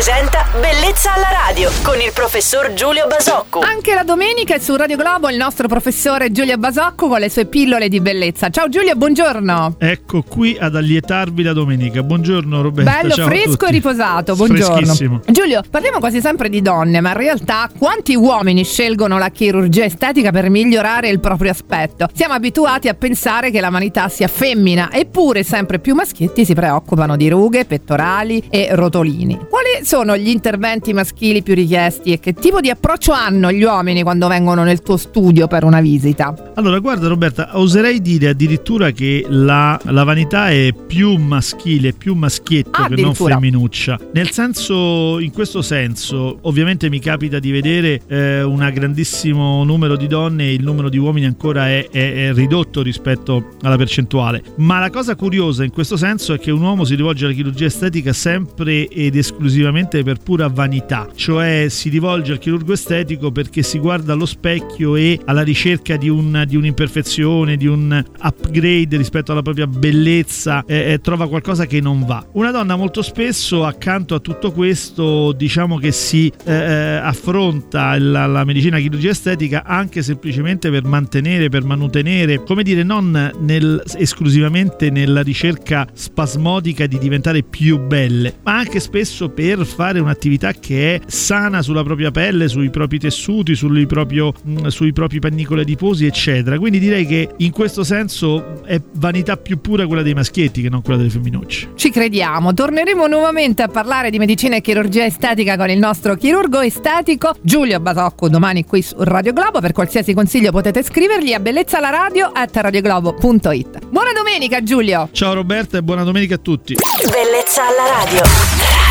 presenta Bellezza alla radio con il professor Giulio Basocco. Anche la domenica è su Radio Globo il nostro professore Giulio Basocco con le sue pillole di bellezza. Ciao Giulio, buongiorno. Ecco qui ad allietarvi la domenica. Buongiorno Roberta. Bello, Ciao fresco e riposato. Buongiorno. Freschissimo. Giulio, parliamo quasi sempre di donne, ma in realtà quanti uomini scelgono la chirurgia estetica per migliorare il proprio aspetto? Siamo abituati a pensare che la vanità sia femmina, eppure sempre più maschietti si preoccupano di rughe, pettorali e rotolini. Quali sono gli interventi maschili più richiesti e che tipo di approccio hanno gli uomini quando vengono nel tuo studio per una visita? Allora, guarda Roberta, oserei dire addirittura che la, la vanità è più maschile, più maschietto Ah, che non femminuccia. Nel senso, in questo senso, ovviamente mi capita di vedere eh, un grandissimo numero di donne e il numero di uomini ancora è, è- è ridotto rispetto alla percentuale. Ma la cosa curiosa in questo senso è che un uomo si rivolge alla chirurgia estetica sempre ed esclusivamente per pura vanità, cioè si rivolge al chirurgo estetico perché si guarda allo specchio e alla ricerca di, un- di un'imperfezione, di un upgrade rispetto alla propria bellezza, eh, eh, trova qualcosa che non va. Una donna molto spesso accanto a tutto questo diciamo che si eh, eh, affronta la, la medicina chirurgia estetica anche semplicemente per mantenere, per manutenere, come dire, non nel- esclusivamente nella ricerca spasmodica di diventare più belle, ma anche spesso per fare un'attività che è sana sulla propria pelle, sui propri tessuti, sui, proprio- mh, sui propri pannicoli adiposi, eccetera. Quindi direi che in questo senso è vanità più pura quella dei maschietti che non quella delle femminucce. Ci crediamo, torneremo nuovamente a parlare di medicina e chirurgia estetica con il nostro chirurgo estetico Giulio Basocco domani qui su Radio Globo. Per qualsiasi consiglio potete scrivergli a bellezzalaradio at radioglobo.it. Buona domenica Giulio! Ciao Roberta e buona domenica a tutti. Bellezza alla radio.